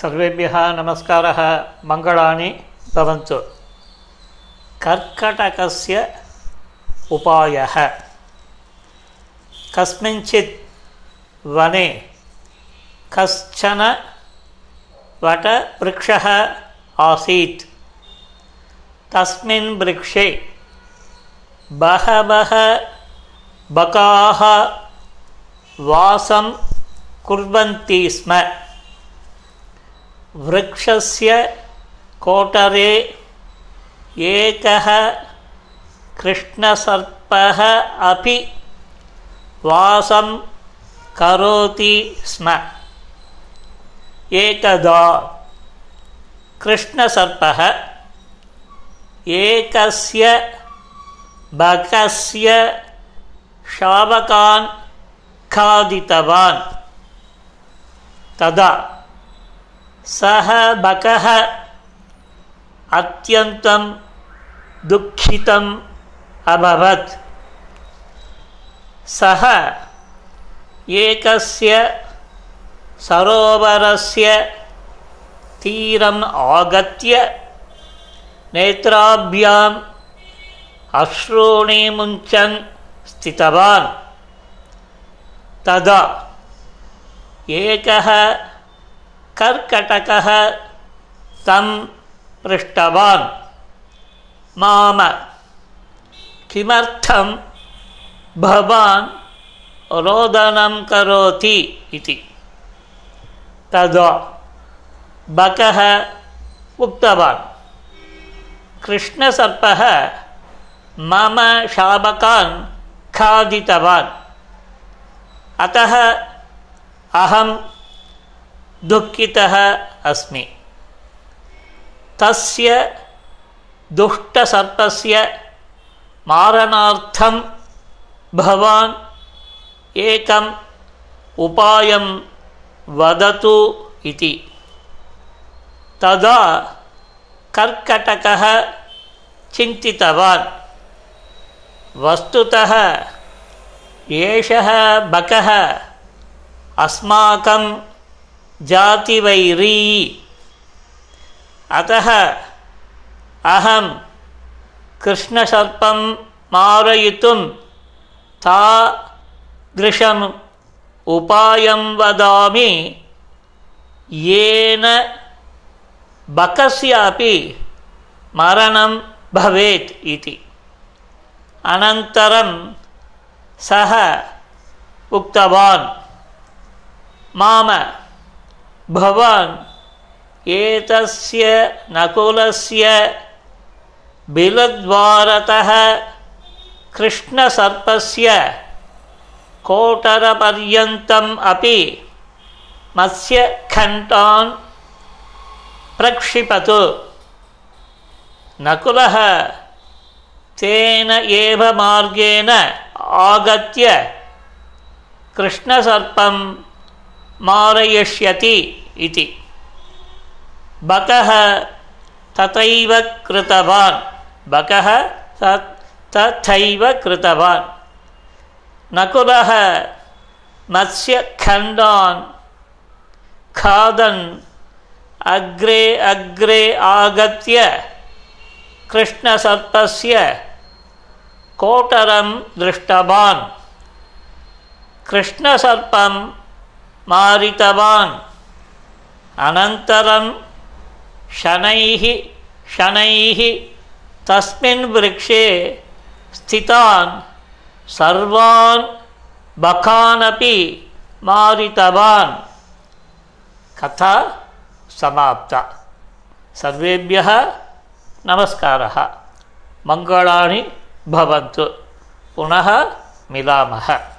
सर्वेभ्यः नमस्कारः मङ्गलानि भवन्तु। कर्कटकस्य उपायः। कस्मिंश्चित् वने कश्चन वटवृक्षः आसीत्। तस्मिन् वृक्षे बहवः बकाः वासं कुर्वन्ति स्म। वृक्षस्य कोटरे एकः कृष्णसर्पः अपि वासं करोति स्म। एकदा कृष्णसर्पः एकस्य बकस्य शावकान् खादितवान्। तदा सः बकः अत्यन्तं दुःखितम् अभवत् सः एकस्य सरोवरस्य तीरम् आगत्य नेत्राभ्याम् अश्रूणि मुञ्चन् स्थितवान् तदा एकः कर्कटकः तं पृष्टवान्। माम किमर्थं भवान् रोदनं करोति इति। तदा बकः उक्तवान्। कृष्णसर्पः मम शाबकान् खादितवान्। अतः अहं दुःखितः अस्मि तस्य दुष्टसर्पस्य मारणार्थं भवान् एकम् उपायं वदतु इति तदा कर्कटकः चिन्तितवान् वस्तुतः एषः बकः अस्माकं जातिवैरी। अतः अहं कृष्णसर्पं मारयितुं तादृशम् उपायं वदामि। येन बकस्यापि मरणं भवेत् इति। अनन्तरं सः उक्तवान्, माम भवान् एतस्य नकुलस्य बिलद्वारतः कृष्णसर्पस्य कोटरपर्यन्तम् अपि मत्स्यखण्डान् प्रक्षिपतु। नकुलः तेन एव मार्गेण आगत्य कृष्णसर्पं मारयिष्यति इति। बकः तथैव कृतवान्। बकः तथैव कृतवान्। नकुलः मत्स्यखण्डान् खादन् अग्रे अग्रे आगत्य कृष्णसर्पस्य कोटरं दृष्टवान्। कृष्णसर्पं मारितवान्। अनन्तरं शनैः शनैः तस्मिन् वृक्षे स्थितान् सर्वान् बकानपि मारितवान्। कथा समाप्ता। सर्वेभ्यः नमस्कारः। मङ्गलानि भवन्तु। पुनः मिलामः।